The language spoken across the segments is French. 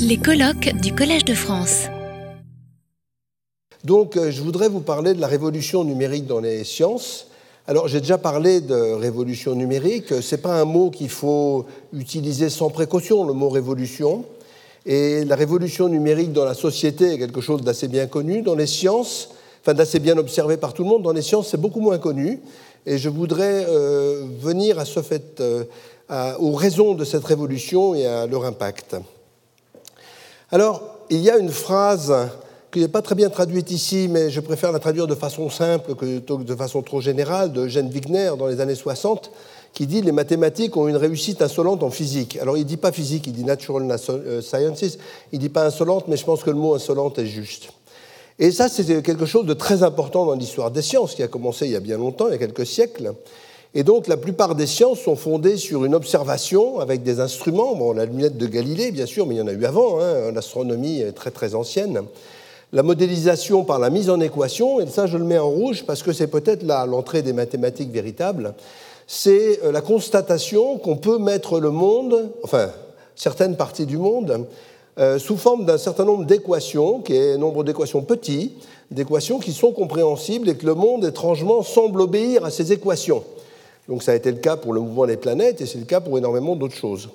Les colloques du Collège de France. Donc, euh, je voudrais vous parler de la révolution numérique dans les sciences. Alors, j'ai déjà parlé de révolution numérique. Ce n'est pas un mot qu'il faut utiliser sans précaution, le mot révolution. Et la révolution numérique dans la société est quelque chose d'assez bien connu. Dans les sciences, enfin d'assez bien observé par tout le monde, dans les sciences, c'est beaucoup moins connu. Et je voudrais euh, venir à ce fait, euh, aux raisons de cette révolution et à leur impact. Alors, il y a une phrase qui n'est pas très bien traduite ici, mais je préfère la traduire de façon simple que de façon trop générale, de Eugène Wigner dans les années 60, qui dit Les mathématiques ont une réussite insolente en physique. Alors, il ne dit pas physique, il dit natural euh, sciences, il ne dit pas insolente, mais je pense que le mot insolente est juste. Et ça, c'est quelque chose de très important dans l'histoire des sciences, qui a commencé il y a bien longtemps, il y a quelques siècles. Et donc la plupart des sciences sont fondées sur une observation avec des instruments. Bon, la lunette de Galilée, bien sûr, mais il y en a eu avant. Hein, L'astronomie est très très ancienne. La modélisation par la mise en équation, et ça je le mets en rouge parce que c'est peut-être là l'entrée des mathématiques véritables, c'est euh, la constatation qu'on peut mettre le monde, enfin certaines parties du monde, euh, sous forme d'un certain nombre d'équations, qui est un nombre d'équations petits, d'équations qui sont compréhensibles et que le monde étrangement semble obéir à ces équations. Donc ça a été le cas pour le mouvement des planètes et c'est le cas pour énormément d'autres choses.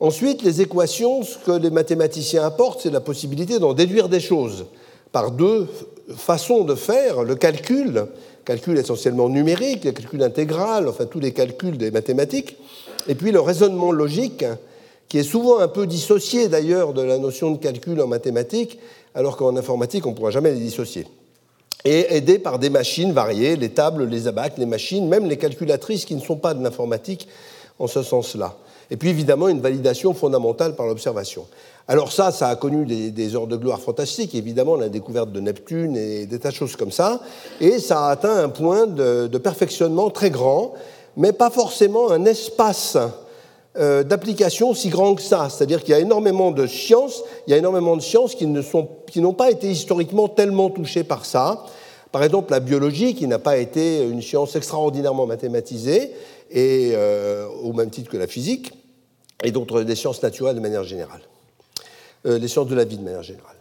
Ensuite, les équations, ce que les mathématiciens apportent, c'est la possibilité d'en déduire des choses par deux façons de faire. Le calcul, calcul essentiellement numérique, le calcul intégral, enfin tous les calculs des mathématiques, et puis le raisonnement logique, qui est souvent un peu dissocié d'ailleurs de la notion de calcul en mathématiques, alors qu'en informatique, on ne pourra jamais les dissocier et aidé par des machines variées, les tables, les abacs, les machines, même les calculatrices qui ne sont pas de l'informatique en ce sens-là. Et puis évidemment une validation fondamentale par l'observation. Alors ça, ça a connu des, heures de gloire fantastiques, évidemment la découverte de Neptune et des tas de choses comme ça, et ça a atteint un point de, de perfectionnement très grand, mais pas forcément un espace euh, d'application si grand que ça. C'est-à-dire qu'il y a énormément de sciences, il y a énormément de sciences qui n'ont pas été historiquement tellement touchées par ça. Par exemple, la biologie, qui n'a pas été une science extraordinairement mathématisée, et, euh, au même titre que la physique, et d'autres des sciences naturelles de manière générale, euh, les sciences de la vie de manière générale.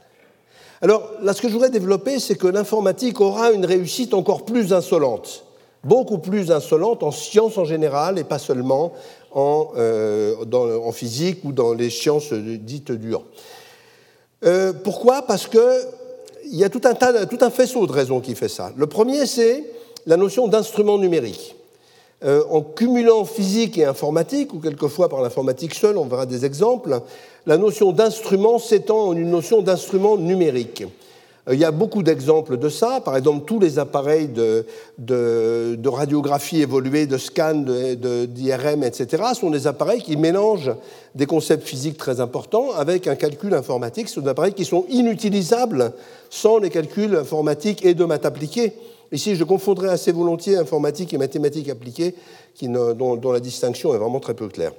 Alors là, ce que je voudrais développer, c'est que l'informatique aura une réussite encore plus insolente, beaucoup plus insolente en sciences en général, et pas seulement en, euh, en, physique ou dans les sciences dites dures. Euh, pourquoi? Parce qu'il y a tout un, tas, tout un faisceau de raisons qui fait ça. Le premier, c'est la notion d'instrument numérique. Euh, en cumulant physique et informatique, ou quelquefois par l'informatique seule, on verra des exemples, la notion d'instrument s'étend en une notion d'instrument numérique. Euh, il y a beaucoup d'exemples de ça. Par exemple, tous les appareils de, radiographie évoluée, de scan, d'IRM, etc., sont des appareils qui mélangent des concepts physiques très importants avec un calcul informatique. Ce sont des appareils qui sont inutilisables sans les calculs informatiques et de maths appliquées. Ici, je confondrais assez volontiers informatique et mathématiques appliquées, dont, dont la distinction est vraiment très peu claire.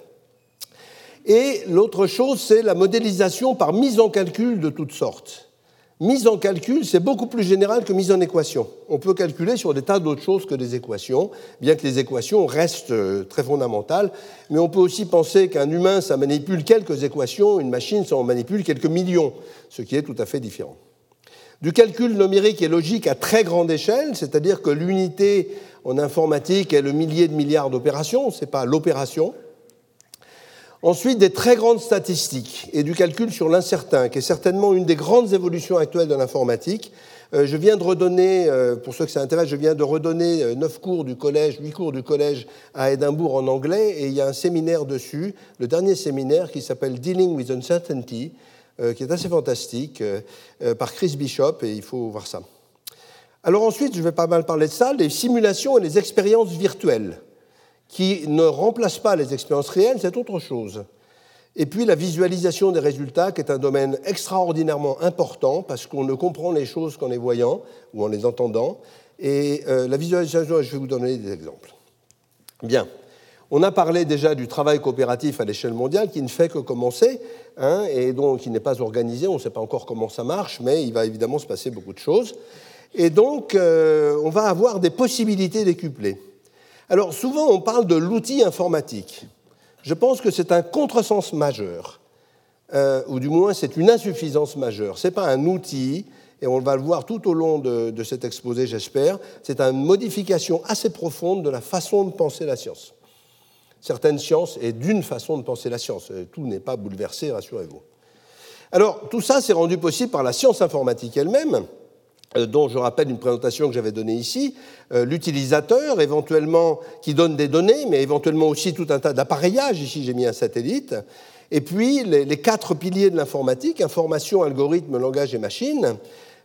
Et l'autre chose, c'est la modélisation par mise en calcul de toutes sortes. Mise en calcul, c'est beaucoup plus général que mise en équation. On peut calculer sur des tas d'autres choses que des équations, bien que les équations restent euh, très fondamentales. Mais on peut aussi penser qu'un humain, ça manipule quelques équations, une machine, ça en manipule quelques millions, ce qui est tout à fait différent. Du calcul numérique et logique à très grande échelle, c'est-à-dire que l'unité en informatique est le millier de milliards d'opérations, ce n'est pas l'opération, Ensuite, des très grandes statistiques et du calcul sur l'incertain, qui est certainement une des grandes évolutions actuelles de l'informatique. Euh, je viens de redonner, euh, pour ceux que ça intéresse, je viens de redonner euh, neuf cours du collège, huit cours du collège à Édimbourg en anglais, et il y a un séminaire dessus, le dernier séminaire qui s'appelle Dealing with Uncertainty, qui est assez fantastique, par Chris Bishop, et il faut voir ça. Alors ensuite, je vais pas mal parler de ça, les simulations et les expériences virtuelles qui ne remplace pas les expériences réelles, c'est autre chose. Et puis la visualisation des résultats, qui est un domaine extraordinairement important, parce qu'on ne comprend les choses qu'en les voyant ou en les entendant. Et euh, la visualisation, je vais vous donner des exemples. Bien. On a parlé déjà du travail coopératif à l'échelle mondiale qui ne fait que commencer, hein, et donc qui n'est pas organisé, on ne sait pas encore comment ça marche, mais il va évidemment se passer beaucoup de choses. Et donc, euh, on va avoir des possibilités décuplées. Alors souvent on parle de l'outil informatique. Je pense que c'est un contresens majeur. euh, ou du moins c'est une insuffisance majeure. Ce n'est pas un outil, et on va le voir tout au long de, de cet exposé, j'espère, c'est une modification assez profonde de la façon de penser la science. Certaines sciences, et d'une façon de penser la science, tout n'est pas bouleversé, rassurez-vous. Alors, tout ça, s'est rendu possible par la science informatique elle-même, dont je rappelle une présentation que j'avais donnée ici, euh, l'utilisateur éventuellement qui donne des données, mais éventuellement aussi tout un tas d'appareillages, ici j'ai mis un satellite, et puis les, quatre piliers de l'informatique, information, algorithme, langage et machine,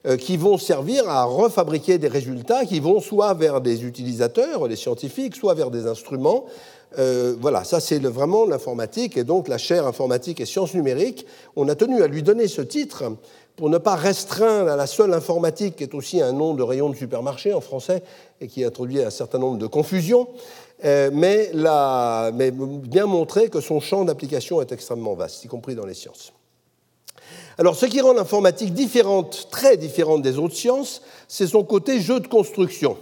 euh, qui vont servir à refabriquer des résultats qui vont soit vers des utilisateurs, les scientifiques, soit vers des instruments. voilà, ça c'est vraiment l'informatique et donc la chaire informatique et sciences numériques. On a tenu à lui donner ce titre pour ne pas restreindre à la seule informatique, qui est aussi un nom de rayon de supermarché en français et qui introduit un certain nombre de confusions, euh, mais, mais bien montrer que son champ d'application est extrêmement vaste, y compris dans les sciences. Alors, ce qui rend l'informatique différente, très différente des autres sciences, c'est son côté jeu de construction.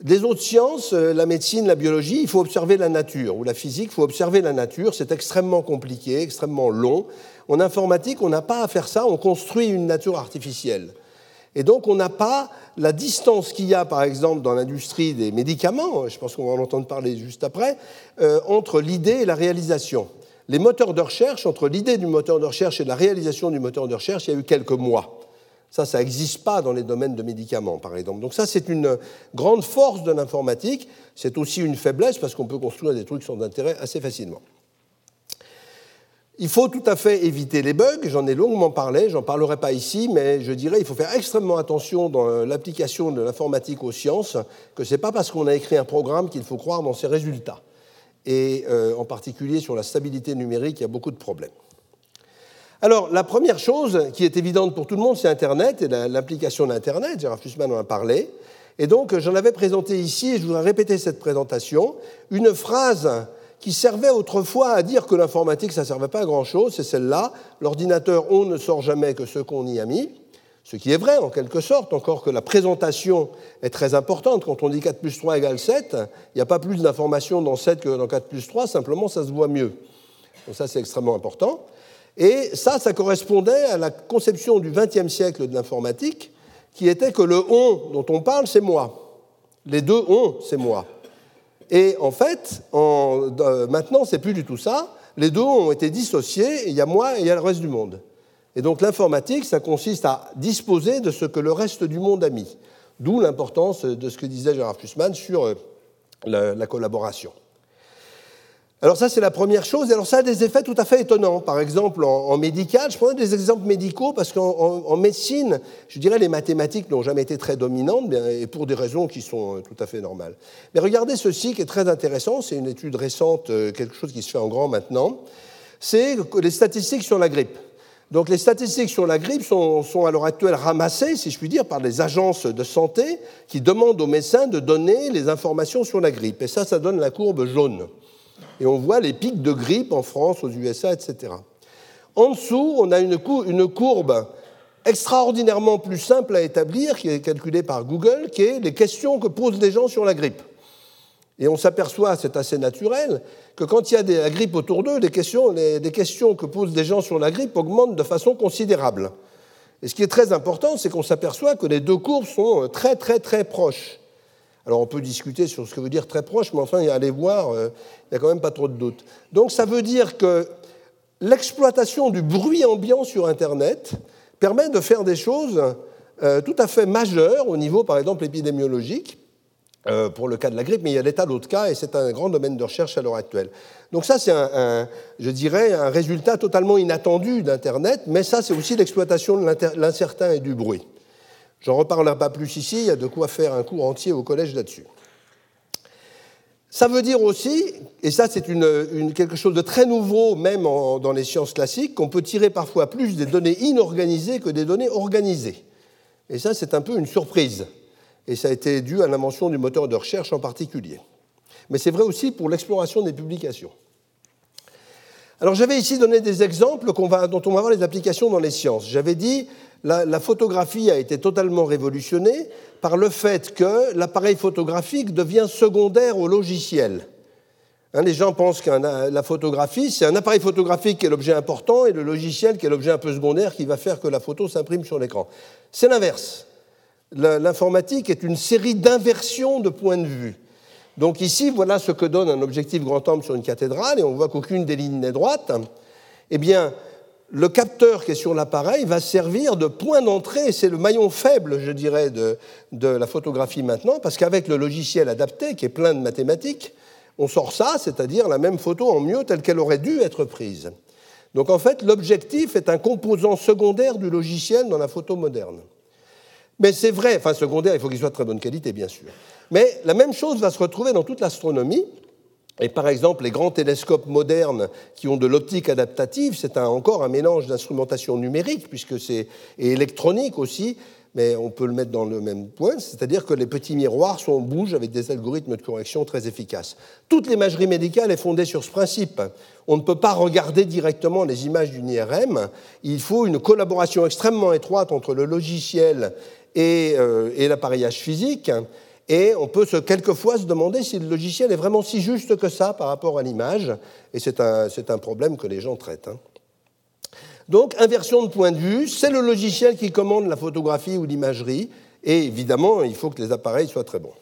Des autres sciences, euh, la médecine, la biologie, il faut observer la nature, ou la physique, il faut observer la nature, c'est extrêmement compliqué, extrêmement long, en informatique, on n'a pas à faire ça, on construit une nature artificielle. Et donc, on n'a pas la distance qu'il y a, par exemple, dans l'industrie des médicaments, je pense qu'on va en entendre parler juste après, euh, entre l'idée et la réalisation. Les moteurs de recherche, entre l'idée du moteur de recherche et la réalisation du moteur de recherche, il y a eu quelques mois. Ça, ça n'existe pas dans les domaines de médicaments, par exemple. Donc ça, c'est une grande force de l'informatique. C'est aussi une faiblesse parce qu'on peut construire des trucs sans intérêt assez facilement. Il faut tout à fait éviter les bugs, j'en ai longuement parlé, j'en parlerai pas ici, mais je dirais qu'il faut faire extrêmement attention dans l'application de l'informatique aux sciences, que ce n'est pas parce qu'on a écrit un programme qu'il faut croire dans ses résultats. Et euh, en particulier sur la stabilité numérique, il y a beaucoup de problèmes. Alors, la première chose qui est évidente pour tout le monde, c'est Internet et l'application d'Internet. Gérard Fussman en a parlé. Et donc, j'en avais présenté ici, et je voudrais répéter cette présentation, une phrase qui servait autrefois à dire que l'informatique, ça ne servait pas à grand-chose, c'est celle-là. L'ordinateur, on ne sort jamais que ce qu'on y a mis. Ce qui est vrai en quelque sorte, encore que la présentation est très importante. Quand on dit 4 plus 3 égale 7, il n'y a pas plus d'informations dans 7 que dans 4 plus 3, simplement ça se voit mieux. Donc ça c'est extrêmement important. Et ça, ça correspondait à la conception du XXe siècle de l'informatique, qui était que le on dont on parle, c'est moi. Les deux on, c'est moi. Et en fait, euh, maintenant, c'est plus du tout ça. Les deux ont été dissociés, il y a moi et il y a le reste du monde. Et donc l'informatique, ça consiste à disposer de ce que le reste du monde a mis. D'où l'importance de ce que disait Gérard Fussman sur euh, la collaboration. Alors ça, c'est la première chose. Alors ça a des effets tout à fait étonnants. Par exemple, en, médical, je prends des exemples médicaux parce qu'en médecine, je dirais les mathématiques n'ont jamais été très dominantes, et pour des raisons qui sont euh, tout à fait normales. Mais regardez ceci qui est très intéressant. C'est une étude récente, euh, quelque chose qui se fait en grand maintenant. C'est les statistiques sur la grippe. Donc les statistiques sur la grippe sont, sont, à l'heure actuelle ramassées, si je puis dire, par des agences de santé qui demandent aux médecins de donner les informations sur la grippe. Et ça, ça donne la courbe jaune et on voit les pics de grippe en France, aux USA, etc. En dessous, on a une, courbe extraordinairement plus simple à établir, qui est calculée par Google, qui est les questions que posent les gens sur la grippe. Et on s'aperçoit, c'est assez naturel, que quand il y a de la grippe autour d'eux, les questions, questions que posent les gens sur la grippe augmentent de façon considérable. Et ce qui est très important, c'est qu'on s'aperçoit que les deux courbes sont très très très proches. Alors on peut discuter sur ce que veut dire très proche, mais enfin, allez voir, euh, il n'y a quand même pas trop de doute. Donc ça veut dire que l'exploitation du bruit ambiant sur Internet permet de faire des choses euh, tout à fait majeures au niveau, par exemple, épidémiologique, euh, pour le cas de la grippe, mais il y a des tas d'autres cas, et c'est un grand domaine de recherche à l'heure actuelle. Donc ça, c'est, un, je dirais, un résultat totalement inattendu d'Internet, mais ça, c'est aussi l'exploitation de l'incertain et du bruit. J'en reparlerai pas plus ici, il y a de quoi faire un cours entier au collège là-dessus. Ça veut dire aussi, et ça c'est quelque chose de très nouveau même dans les sciences classiques, qu'on peut tirer parfois plus des données inorganisées que des données organisées. Et ça c'est un peu une surprise. Et ça a été dû à l'invention du moteur de recherche en particulier. Mais c'est vrai aussi pour l'exploration des publications. Alors j'avais ici donné des exemples dont on va voir les applications dans les sciences. J'avais dit la, photographie a été totalement révolutionnée par le fait que l'appareil photographique devient secondaire au logiciel. Hein, les gens pensent que la photographie, c'est un appareil photographique qui est l'objet important et le logiciel qui est l'objet un peu secondaire qui va faire que la photo s'imprime sur l'écran. C'est l'inverse. L'informatique est une série d'inversions de points de vue. Donc ici, voilà ce que donne un objectif grand angle sur une cathédrale, et on voit qu'aucune des lignes n'est droite. Eh bien, le capteur qui est sur l'appareil va servir de point d'entrée, c'est le maillon faible, je dirais, de, de la photographie maintenant, parce qu'avec le logiciel adapté, qui est plein de mathématiques, on sort ça, c'est-à-dire la même photo en mieux telle qu'elle aurait dû être prise. Donc en fait, l'objectif est un composant secondaire du logiciel dans la photo moderne. Mais c'est vrai, enfin secondaire, il faut qu'il soit de très bonne qualité, bien sûr. Mais la même chose va se retrouver dans toute l'astronomie. Et par exemple, les grands télescopes modernes qui ont de l'optique adaptative, c'est encore un mélange d'instrumentation numérique, puisque c'est électronique aussi, mais on peut le mettre dans le même point, c'est-à-dire que les petits miroirs sont, bougent avec des algorithmes de correction très efficaces. Toute l'imagerie médicale est fondée sur ce principe. On ne peut pas regarder directement les images d'une IRM, il faut une collaboration extrêmement étroite entre le logiciel et, euh, et l'appareillage physique, et on peut quelquefois se demander si le logiciel est vraiment si juste que ça par rapport à l'image, et c'est un, un, problème que les gens traitent. Hein. Donc, inversion de point de vue, c'est le logiciel qui commande la photographie ou l'imagerie, et évidemment, il faut que les appareils soient très bons.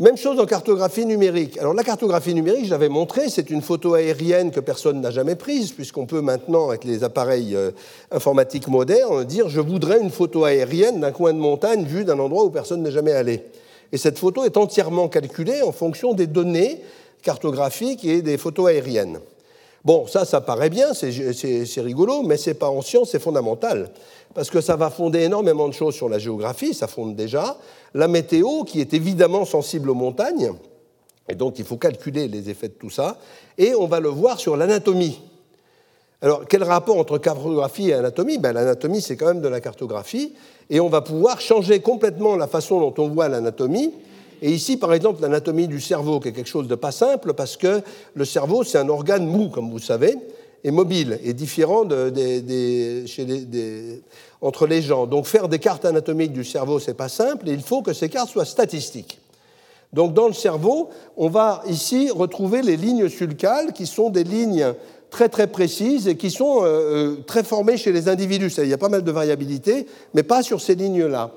Même chose en cartographie numérique. Alors la cartographie numérique, je l'avais montré, c'est une photo aérienne que personne n'a jamais prise, puisqu'on peut maintenant, avec les appareils euh, informatiques modernes, dire je voudrais une photo aérienne d'un coin de montagne vu d'un endroit où personne n'est jamais allé. Et cette photo est entièrement calculée en fonction des données cartographiques et des photos aériennes. Bon, ça, ça paraît bien, c'est rigolo, mais c'est pas en science, c'est fondamental. Parce que ça va fonder énormément de choses sur la géographie, ça fonde déjà. La météo, qui est évidemment sensible aux montagnes, et donc il faut calculer les effets de tout ça. Et on va le voir sur l'anatomie. Alors, quel rapport entre cartographie et anatomie? Ben, L'anatomie, c'est quand même de la cartographie, et on va pouvoir changer complètement la façon dont on voit l'anatomie et ici, par exemple, l'anatomie du cerveau, qui est quelque chose de pas simple, parce que le cerveau, c'est un organe mou, comme vous savez, et mobile, et différent entre les gens. Donc faire des cartes anatomiques du cerveau, c'est pas simple, et il faut que ces cartes soient statistiques. Donc dans le cerveau, on va ici retrouver les lignes sulcales, qui sont des lignes très très précises et qui sont euh, euh, très formées chez les individus. Il y a pas mal de variabilité, mais pas sur ces lignes-là.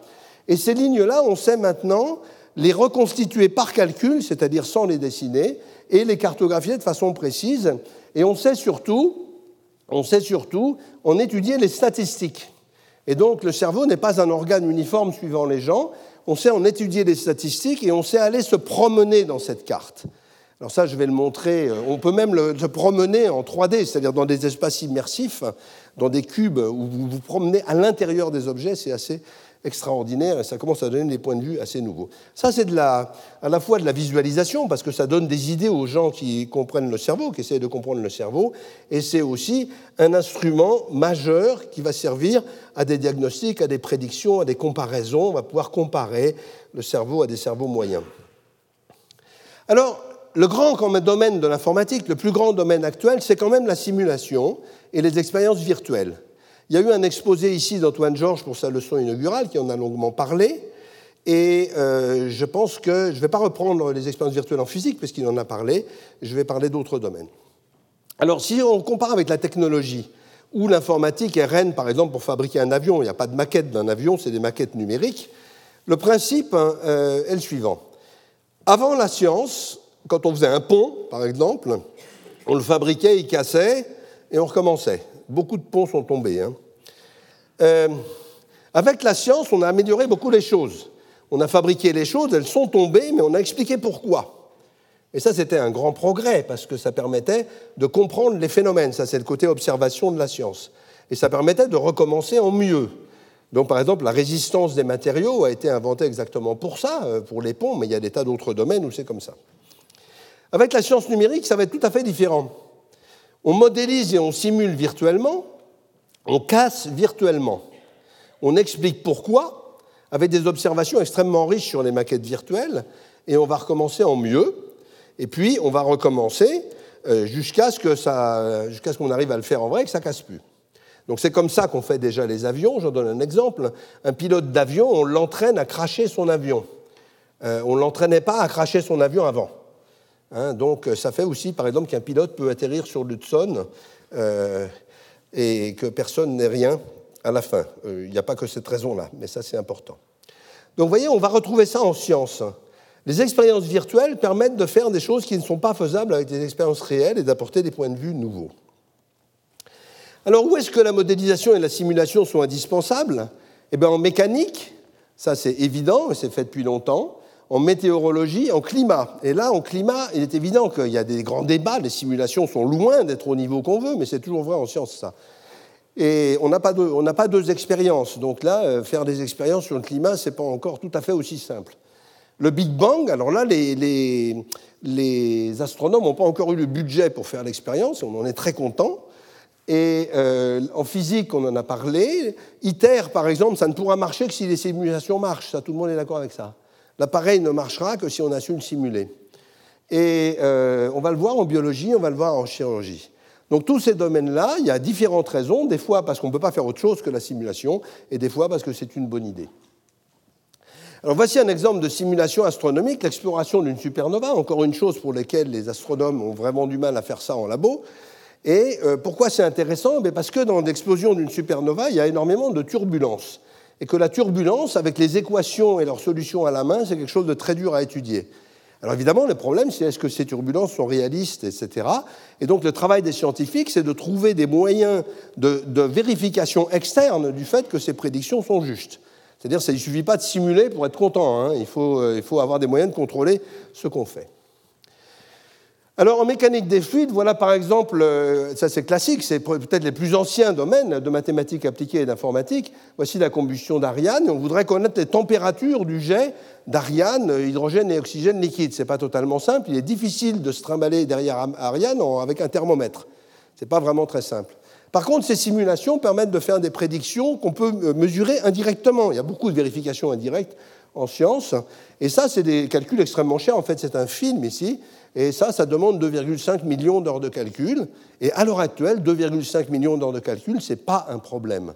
Et ces lignes-là, on sait maintenant les reconstituer par calcul, c'est-à-dire sans les dessiner, et les cartographier de façon précise. Et on sait surtout, on sait surtout étudier les statistiques. Et donc le cerveau n'est pas un organe uniforme suivant les gens, on sait en étudier les statistiques et on sait aller se promener dans cette carte. Alors ça, je vais le montrer. On peut même se promener en 3D, c'est-à-dire dans des espaces immersifs, dans des cubes où vous vous promenez à l'intérieur des objets. C'est assez extraordinaire et ça commence à donner des points de vue assez nouveaux. Ça, c'est à la fois de la visualisation, parce que ça donne des idées aux gens qui comprennent le cerveau, qui essaient de comprendre le cerveau, et c'est aussi un instrument majeur qui va servir à des diagnostics, à des prédictions, à des comparaisons. On va pouvoir comparer le cerveau à des cerveaux moyens. Alors, le grand domaine de l'informatique, le plus grand domaine actuel, c'est quand même la simulation et les expériences virtuelles. Il y a eu un exposé ici d'Antoine Georges pour sa leçon inaugurale qui en a longuement parlé. Et euh, je pense que je ne vais pas reprendre les expériences virtuelles en physique, puisqu'il en a parlé, je vais parler d'autres domaines. Alors, si on compare avec la technologie, où l'informatique est reine, par exemple, pour fabriquer un avion, il n'y a pas de maquette d'un avion, c'est des maquettes numériques, le principe euh, est le suivant. Avant la science, quand on faisait un pont, par exemple, on le fabriquait, il cassait, et on recommençait beaucoup de ponts sont tombés. Hein. Euh, avec la science, on a amélioré beaucoup les choses. On a fabriqué les choses, elles sont tombées, mais on a expliqué pourquoi. Et ça, c'était un grand progrès, parce que ça permettait de comprendre les phénomènes. Ça, c'est le côté observation de la science. Et ça permettait de recommencer en mieux. Donc, par exemple, la résistance des matériaux a été inventée exactement pour ça, euh, pour les ponts, mais il y a des tas d'autres domaines où c'est comme ça. Avec la science numérique, ça va être tout à fait différent. On modélise et on simule virtuellement, on casse virtuellement. On explique pourquoi, avec des observations extrêmement riches sur les maquettes virtuelles, et on va recommencer en mieux, et puis on va recommencer euh, jusqu'à ce qu'on arrive à le faire en vrai et que ça casse plus. Donc c'est comme ça qu'on fait déjà les avions. J'en donne un exemple. Un pilote d'avion, on l'entraîne à cracher son avion. Euh, on ne l'entraînait pas à cracher son avion avant. Hein. donc ça fait aussi, par exemple, qu'un pilote peut atterrir sur l'Hudson euh, et que personne n'ait rien à la fin. Euh, il n'y a pas que cette raison-là, mais ça c'est important. Donc vous voyez, on va retrouver ça en science. Les expériences virtuelles permettent de faire des choses qui ne sont pas faisables avec des expériences réelles et d'apporter des points de vue nouveaux. Alors où est-ce que la modélisation et la simulation sont indispensables? Eh bien en mécanique, ça c'est évident, c'est fait depuis longtemps, en météorologie, en climat. Et là, en climat, il est évident qu'il y a des grands débats, les simulations sont loin d'être au niveau qu'on veut, mais c'est toujours vrai en science ça. Et on n'a pas, deux expériences. Donc là, euh, faire des expériences sur le climat, ce n'est pas encore tout à fait aussi simple. Le Big Bang, alors là, les, les, les astronomes n'ont pas encore eu le budget pour faire l'expérience, on en est très content. Et euh, en physique, on en a parlé. ITER, par exemple, ça ne pourra marcher que si les simulations marchent. Ça, tout le monde est d'accord avec ça. L'appareil ne marchera que si on a su le simuler. Et euh, on va le voir en biologie, on va le voir en chirurgie. Donc tous ces domaines-là, il y a différentes raisons, des fois parce qu'on ne peut pas faire autre chose que la simulation, et des fois parce que c'est une bonne idée. Alors voici un exemple de simulation astronomique, l'exploration d'une supernova, encore une chose pour laquelle les astronomes ont vraiment du mal à faire ça en labo. Et euh, pourquoi c'est intéressant? Ben, Parce que dans l'explosion d'une supernova, il y a énormément de turbulences. Et que la turbulence, avec les équations et leurs solutions à la main, c'est quelque chose de très dur à étudier. Alors évidemment, le problème, c'est est-ce que ces turbulences sont réalistes, etc. Et donc le travail des scientifiques, c'est de trouver des moyens de, vérification externe du fait que ces prédictions sont justes. C'est-à-dire qu'il ne suffit pas de simuler pour être content, hein. il, faut, euh, il faut avoir des moyens de contrôler ce qu'on fait. Alors en mécanique des fluides, voilà par exemple, euh, ça c'est classique, c'est peut-être les plus anciens domaines de mathématiques appliquées et d'informatique. Voici la combustion d'Ariane. On voudrait connaître les températures du jet d'Ariane, hydrogène et oxygène liquide. Ce n'est pas totalement simple. Il est difficile de se trimballer derrière Ariane avec un thermomètre. Ce n'est pas vraiment très simple. Par contre, ces simulations permettent de faire des prédictions qu'on peut euh, mesurer indirectement. Il y a beaucoup de vérifications indirectes en sciences. Et ça, c'est des calculs extrêmement chers. En fait, c'est un film ici. Et ça, ça demande 2,5 millions d'heures de calcul. Et à l'heure actuelle, 2,5 millions d'heures de calcul, ce n'est pas un problème.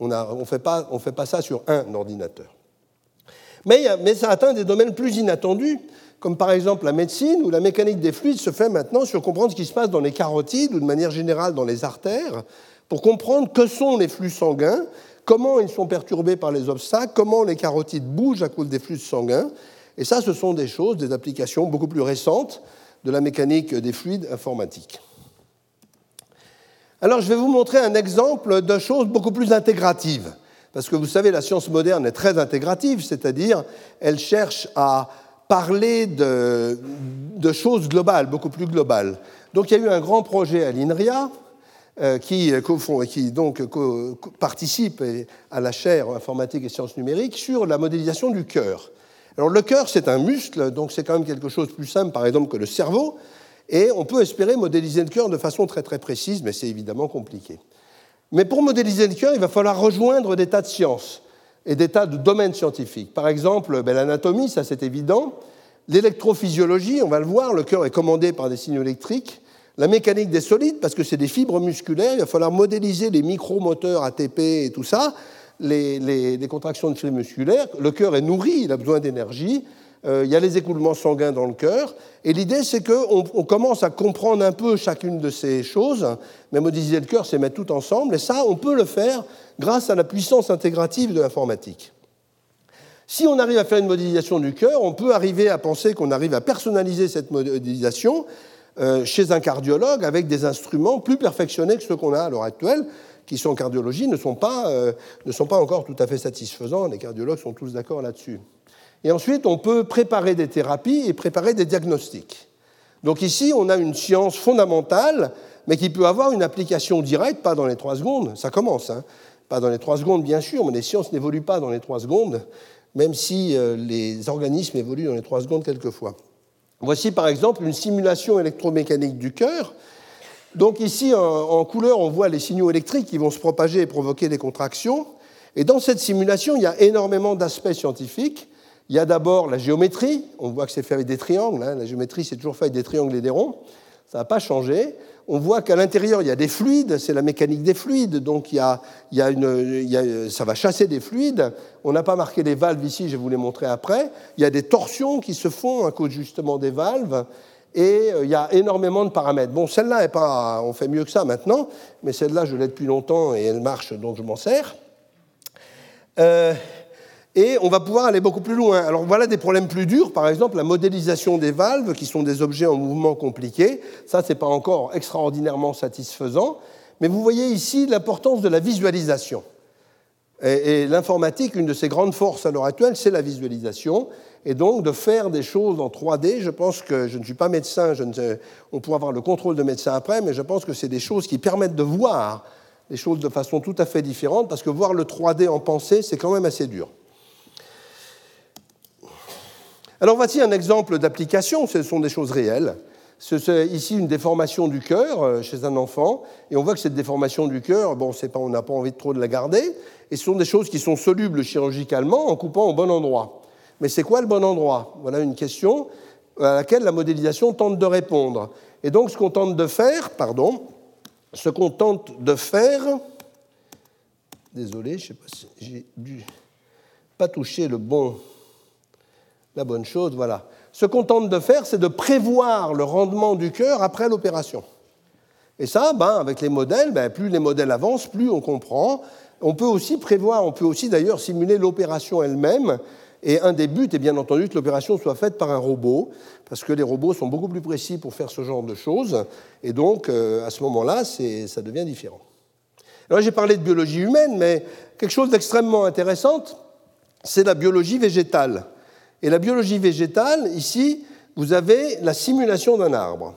On ne fait, pas, ça sur un ordinateur. Mais, mais ça atteint des domaines plus inattendus, comme par exemple la médecine, où la mécanique des fluides se fait maintenant sur comprendre ce qui se passe dans les carotides ou de manière générale dans les artères, pour comprendre que sont les flux sanguins, comment ils sont perturbés par les obstacles, comment les carotides bougent à cause des flux sanguins, et ça, ce sont des choses, des applications beaucoup plus récentes de la mécanique des fluides informatiques. Alors, je vais vous montrer un exemple de choses beaucoup plus intégratives. Parce que vous savez, la science moderne est très intégrative, c'est-à-dire elle cherche à parler de, choses globales, beaucoup plus globales. Donc il y a eu un grand projet à l'INRIA euh, qui, qui, donc participe à la chaire informatique et sciences numériques sur la modélisation du cœur. Alors le cœur, c'est un muscle, donc c'est quand même quelque chose de plus simple, par exemple, que le cerveau, et on peut espérer modéliser le cœur de façon très très précise, mais c'est évidemment compliqué. Mais pour modéliser le cœur, il va falloir rejoindre des tas de sciences et des tas de domaines scientifiques. Par exemple, ben, l'anatomie, ça c'est évident. L'électrophysiologie, on va le voir, le cœur est commandé par des signaux électriques. La mécanique des solides, parce que c'est des fibres musculaires, il va falloir modéliser les micromoteurs ATP et tout ça les, contractions de fibres musculaires. Le cœur est nourri, il a besoin d'énergie. Euh, il y a les écoulements sanguins dans le cœur. Et l'idée, c'est qu'on on commence à comprendre un peu chacune de ces choses. Mais modéliser le cœur, c'est mettre tout ensemble. Et ça, on peut le faire grâce à la puissance intégrative de l'informatique. Si on arrive à faire une modélisation du cœur, on peut arriver à penser qu'on arrive à personnaliser cette modélisation euh, chez un cardiologue avec des instruments plus perfectionnés que ceux qu'on a à l'heure actuelle qui sont en cardiologie ne sont pas, euh, ne sont pas encore tout à fait satisfaisants. Les cardiologues sont tous d'accord là-dessus. Et ensuite, on peut préparer des thérapies et préparer des diagnostics. Donc ici, on a une science fondamentale, mais qui peut avoir une application directe, pas dans les trois secondes. Ça commence, hein. pas dans les trois secondes, bien sûr, mais les sciences n'évoluent pas dans les trois secondes, même si euh, les organismes évoluent dans les trois secondes quelquefois. Voici par exemple une simulation électromécanique du cœur donc ici, en couleur, on voit les signaux électriques qui vont se propager et provoquer des contractions. Et dans cette simulation, il y a énormément d'aspects scientifiques. Il y a d'abord la géométrie. On voit que c'est fait avec des triangles. Hein. La géométrie, c'est toujours fait avec des triangles et des ronds. Ça n'a pas changé. On voit qu'à l'intérieur, il y a des fluides. C'est la mécanique des fluides. Donc il y a, une, ça va chasser des fluides. On n'a pas marqué les valves ici, je vais vous les montrer après. Il y a des torsions qui se font à cause justement des valves. Et il y a énormément de paramètres. Bon, celle-là, pas, on fait mieux que ça maintenant, mais celle-là, je l'ai depuis longtemps et elle marche, donc je m'en sers. Et on va pouvoir aller beaucoup plus loin. Alors voilà des problèmes plus durs, par exemple la modélisation des valves, qui sont des objets en mouvement compliqué. Ça, ce n'est pas encore extraordinairement satisfaisant. Mais vous voyez ici l'importance de la visualisation. Et, l'informatique, une de ses grandes forces à l'heure actuelle, c'est la visualisation. Et donc de faire des choses en 3D, je pense que je ne suis pas médecin, on pourra avoir le contrôle de médecin après, mais je pense que c'est des choses qui permettent de voir les choses de façon tout à fait différente, parce que voir le 3D en pensée, c'est quand même assez dur. Alors voici un exemple d'application, ce sont des choses réelles. C'est ici une déformation du cœur euh, chez un enfant, et on voit que cette déformation du cœur, bon, on n'a pas envie de trop de la garder, et ce sont des choses qui sont solubles chirurgicalement en coupant au bon endroit. Mais c'est quoi le bon endroit? Voilà une question à laquelle la modélisation tente de répondre. Et donc ce qu'on tente de faire, pardon, ce qu'on tente de faire, désolé, je sais pas si j'ai dû pas toucher le bon la bonne chose, voilà. Ce qu'on tente de faire, c'est de prévoir le rendement du cœur après l'opération. Et ça, ben, avec les modèles, ben, plus les modèles avancent, plus on comprend. On peut aussi prévoir, on peut aussi d'ailleurs simuler l'opération elle-même. Et un des buts est bien entendu que l'opération soit faite par un robot, parce que les robots sont beaucoup plus précis pour faire ce genre de choses. Et donc, euh, à ce moment-là, ça devient différent. Alors, j'ai parlé de biologie humaine, mais quelque chose d'extrêmement intéressant, c'est la biologie végétale. Et la biologie végétale, ici, vous avez la simulation d'un arbre.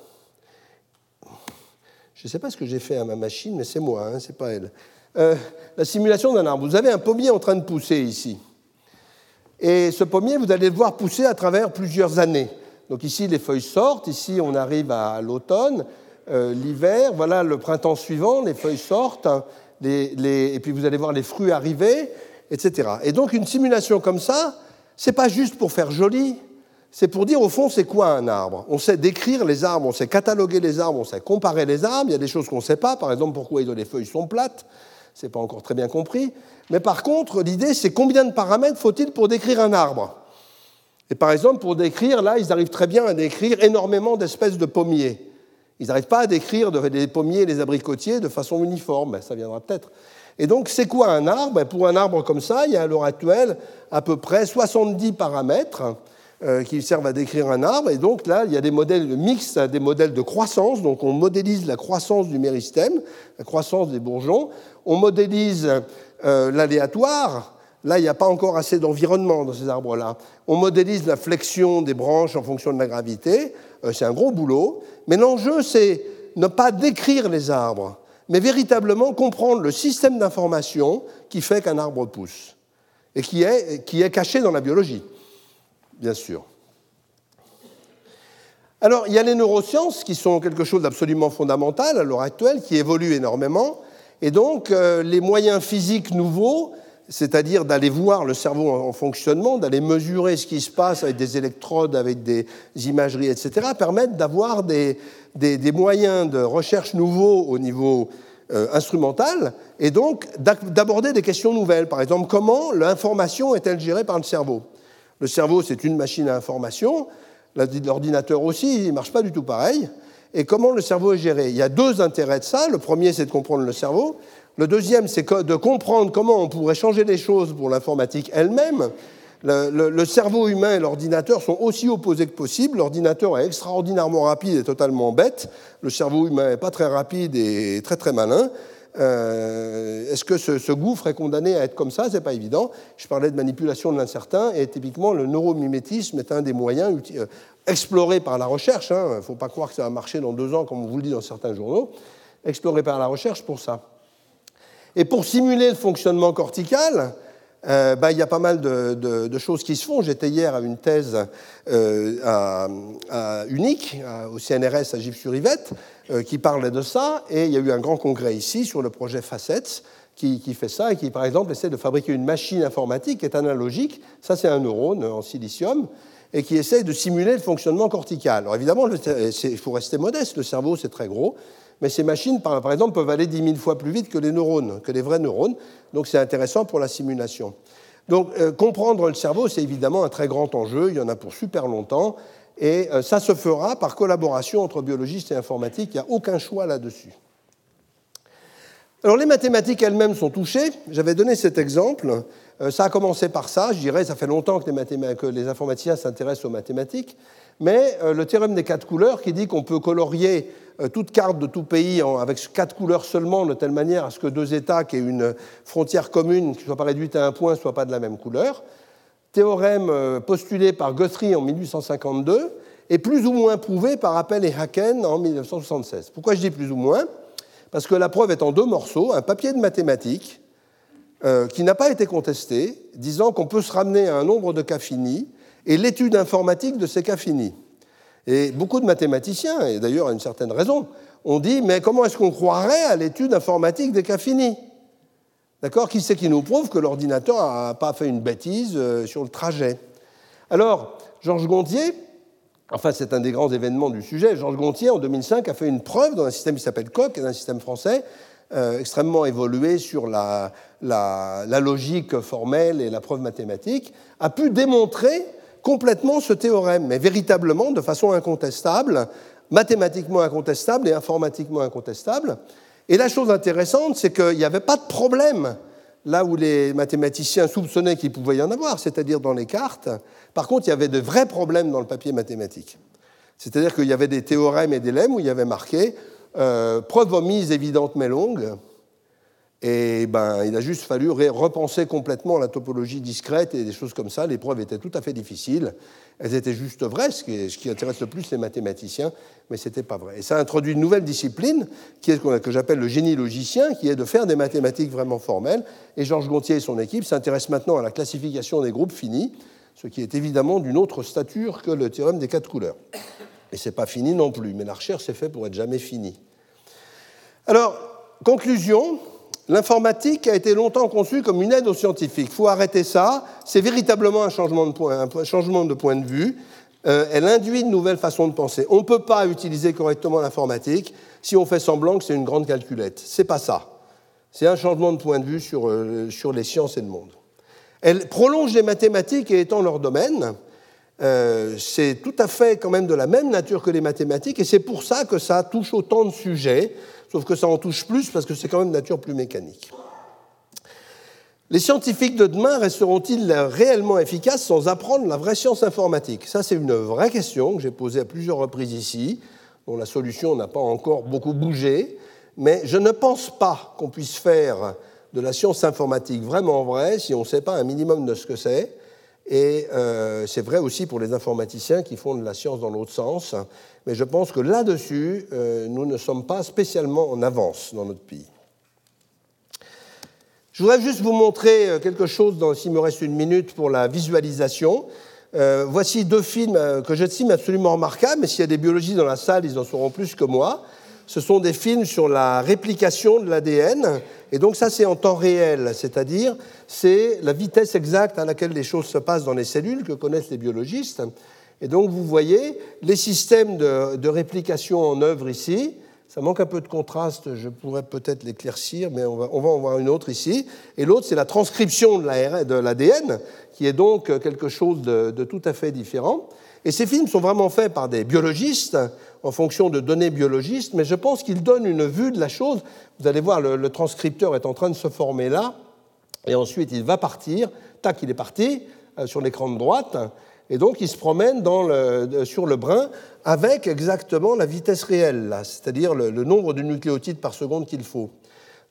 Je ne sais pas ce que j'ai fait à ma machine, mais c'est moi, hein, ce n'est pas elle. Euh, la simulation d'un arbre. Vous avez un pommier en train de pousser ici. Et ce pommier, vous allez le voir pousser à travers plusieurs années. Donc ici, les feuilles sortent, ici, on arrive à l'automne, euh, l'hiver, voilà le printemps suivant, les feuilles sortent, et puis vous allez voir les fruits arriver, etc. Et donc une simulation comme ça, n'est pas juste pour faire joli, c'est pour dire au fond c'est quoi un arbre? On sait décrire les arbres, on sait cataloguer les arbres, on sait comparer les arbres. Il y a des choses qu'on ne sait pas, par exemple pourquoi les feuilles sont plates, c'est pas encore très bien compris. Mais par contre, l'idée c'est combien de paramètres faut-il pour décrire un arbre? Et par exemple, pour décrire, là, ils arrivent très bien à décrire énormément d'espèces de pommiers. Ils n'arrivent pas à décrire les pommiers et les abricotiers de façon uniforme, ça viendra peut-être. Et donc, c'est quoi un arbre? Ben, Pour un arbre comme ça, il y a à l'heure actuelle à peu près 70 paramètres qui servent à décrire un arbre. Et donc là, il y a des modèles mixtes, des modèles de croissance. Donc on modélise la croissance du méristème, la croissance des bourgeons. On modélise euh, l'aléatoire. Là, il n'y a pas encore assez d'environnement dans ces arbres-là. On modélise la flexion des branches en fonction de la gravité. Euh, c'est un gros boulot. Mais l'enjeu, c'est ne pas décrire les arbres, mais véritablement comprendre le système d'information qui fait qu'un arbre pousse et qui est caché dans la biologie, bien sûr. Alors, il y a les neurosciences qui sont quelque chose d'absolument fondamental à l'heure actuelle, qui évoluent énormément, et donc euh, les moyens physiques nouveaux, c'est-à-dire d'aller voir le cerveau en fonctionnement, d'aller mesurer ce qui se passe avec des électrodes, avec des imageries, etc., permettent d'avoir des, moyens de recherche nouveaux au niveau euh, instrumentale et donc d'aborder des questions nouvelles. Par exemple, comment l'information est-elle gérée par le cerveau? Le cerveau, c'est une machine à information, l'ordinateur aussi, il ne marche pas du tout pareil. Et comment le cerveau est géré? Il y a deux intérêts de ça. Le premier, c'est de comprendre le cerveau. Le deuxième, c'est de comprendre comment on pourrait changer les choses pour l'informatique elle-même. Le, cerveau humain et l'ordinateur sont aussi opposés que possible. L'ordinateur est extraordinairement rapide et totalement bête. Le cerveau humain n'est pas très rapide et très très malin. Euh, est-ce que ce, gouffre est condamné à être comme ça? C'est pas évident. Je parlais de manipulation de l'incertain et typiquement le neuromimétisme est un des moyens euh, explorés par la recherche. Il hein. ne faut pas croire que ça va marcher dans deux ans, comme on vous le dit dans certains journaux. Exploré par la recherche pour ça. Et pour simuler le fonctionnement cortical, euh, bah, il y a pas mal de, choses qui se font. J'étais hier à une thèse euh, à, unique, au CNRS à Gif-sur-Yvette, qui parlait de ça, et il y a eu un grand congrès ici sur le projet Facets, qui, qui, fait ça et qui, par exemple, essaie de fabriquer une machine informatique qui est analogique, ça c'est un neurone en silicium, et qui essaie de simuler le fonctionnement cortical. Alors évidemment, il faut rester modeste, le cerveau c'est très gros, mais ces machines, par, exemple, peuvent aller 10 000 fois plus vite que les neurones, que les vrais neurones. Donc c'est intéressant pour la simulation. Donc euh, comprendre le cerveau, c'est évidemment un très grand enjeu. Il y en a pour super longtemps. Et euh, ça se fera par collaboration entre biologistes et informatiques. Il n'y a aucun choix là-dessus. Alors les mathématiques elles-mêmes sont touchées. J'avais donné cet exemple. Euh, ça a commencé par ça. Je dirais, ça fait longtemps que les, que les informaticiens s'intéressent aux mathématiques. Mais euh, le théorème des quatre couleurs qui dit qu'on peut colorier toute carte de tout pays avec quatre couleurs seulement, de telle manière à ce que deux États qui aient une frontière commune, qui ne soit pas réduite à un point, ne soient pas de la même couleur théorème euh, postulé par Guthrie en 1852 et plus ou moins prouvé par Appel et Haken en 1976. Pourquoi je dis plus ou moins? Parce que la preuve est en deux morceaux, un papier de mathématiques euh, qui n'a pas été contesté, disant qu'on peut se ramener à un nombre de cas finis et l'étude informatique de ces cas finis. Et beaucoup de mathématiciens, et d'ailleurs à une certaine raison, ont dit mais comment est-ce qu'on croirait à l'étude informatique des cas finis? D'accord Qui c'est qui nous prouve que l'ordinateur n'a pas fait une bêtise euh, sur le trajet? Alors, Georges Gontier, enfin c'est un des grands événements du sujet, Georges Gontier en 2005 a fait une preuve dans un système qui s'appelle COQ, un système français euh, extrêmement évolué sur la, la, logique formelle et la preuve mathématique, a pu démontrer complètement ce théorème, mais véritablement de façon incontestable, mathématiquement incontestable et informatiquement incontestable. Et la chose intéressante, c'est qu'il n'y avait pas de problème là où les mathématiciens soupçonnaient qu'il pouvait y en avoir, c'est-à-dire dans les cartes. Par contre, il y avait de vrais problèmes dans le papier mathématique. C'est-à-dire qu'il y avait des théorèmes et des lemmes où il y avait marqué euh, preuve omise évidente mais longue. Et ben, il a juste fallu repenser complètement la topologie discrète et des choses comme ça. Les preuves étaient tout à fait difficiles. Elles étaient juste vraies, ce qui, intéresse le plus les mathématiciens, mais ce n'était pas vrai. Et ça a introduit une nouvelle discipline, qui est ce que j'appelle le génie logicien, qui est de faire des mathématiques vraiment formelles. Et Georges Gontier et son équipe s'intéressent maintenant à la classification des groupes finis, ce qui est évidemment d'une autre stature que le théorème des quatre couleurs. Et ce n'est pas fini non plus, mais la recherche s'est faite pour être jamais finie. Alors, conclusion, L'informatique a été longtemps conçue comme une aide aux scientifiques. Il faut arrêter ça. C'est véritablement un changement de point, un changement de, point de vue. Euh, elle induit de nouvelles façons de penser. On ne peut pas utiliser correctement l'informatique si on fait semblant que c'est une grande calculette. C'est pas ça. C'est un changement de point de vue sur, euh, sur les sciences et le monde. Elle prolonge les mathématiques et étend leur domaine. Euh, c'est tout à fait quand même de la même nature que les mathématiques et c'est pour ça que ça touche autant de sujets sauf que ça en touche plus parce que c'est quand même de nature plus mécanique. Les scientifiques de demain resteront-ils réellement efficaces sans apprendre la vraie science informatique? Ça, c'est une vraie question que j'ai posée à plusieurs reprises ici, dont la solution n'a pas encore beaucoup bougé, mais je ne pense pas qu'on puisse faire de la science informatique vraiment vraie si on ne sait pas un minimum de ce que c'est. Et euh, c'est vrai aussi pour les informaticiens qui font de la science dans l'autre sens mais je pense que là-dessus, euh, nous ne sommes pas spécialement en avance dans notre pays. Je voudrais juste vous montrer euh, quelque chose, s'il me reste une minute, pour la visualisation. Euh, voici deux films que j'estime absolument remarquables, mais s'il y a des biologistes dans la salle, ils en sauront plus que moi. Ce sont des films sur la réplication de l'ADN, et donc ça c'est en temps réel, c'est-à-dire c'est la vitesse exacte à laquelle les choses se passent dans les cellules que connaissent les biologistes. Et donc vous voyez les systèmes de, réplication en œuvre ici. Ça manque un peu de contraste, je pourrais peut-être l'éclaircir, mais on va, on va, en voir une autre ici. Et l'autre, c'est la transcription de l'ADN, qui est donc quelque chose de, tout à fait différent. Et ces films sont vraiment faits par des biologistes, en fonction de données biologistes, mais je pense qu'ils donnent une vue de la chose. Vous allez voir, le, le transcripteur est en train de se former là, et ensuite il va partir. Tac, il est parti euh, sur l'écran de droite. Et donc, il se promène sur le brin avec exactement la vitesse réelle, c'est-à-dire le, nombre de nucléotides par seconde qu'il faut.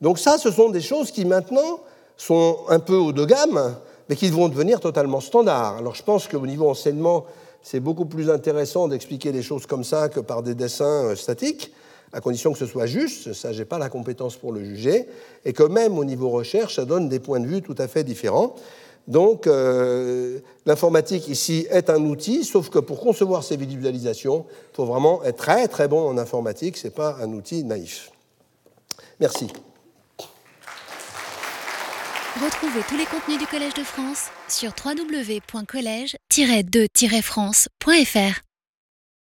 Donc ça, ce sont des choses qui maintenant sont un peu haut de gamme, mais qui vont devenir totalement standards. Alors je pense qu'au niveau enseignement, c'est beaucoup plus intéressant d'expliquer les choses comme ça que par des dessins euh, statiques, à condition que ce soit juste, ça, je n'ai pas la compétence pour le juger, et que même au niveau recherche, ça donne des points de vue tout à fait différents. Donc, euh, l'informatique ici est un outil, sauf que pour concevoir ces visualisations, il faut vraiment être très très bon en informatique, ce n'est pas un outil naïf. Merci. Retrouvez tous les contenus du Collège de France sur www.colège-2-france.fr.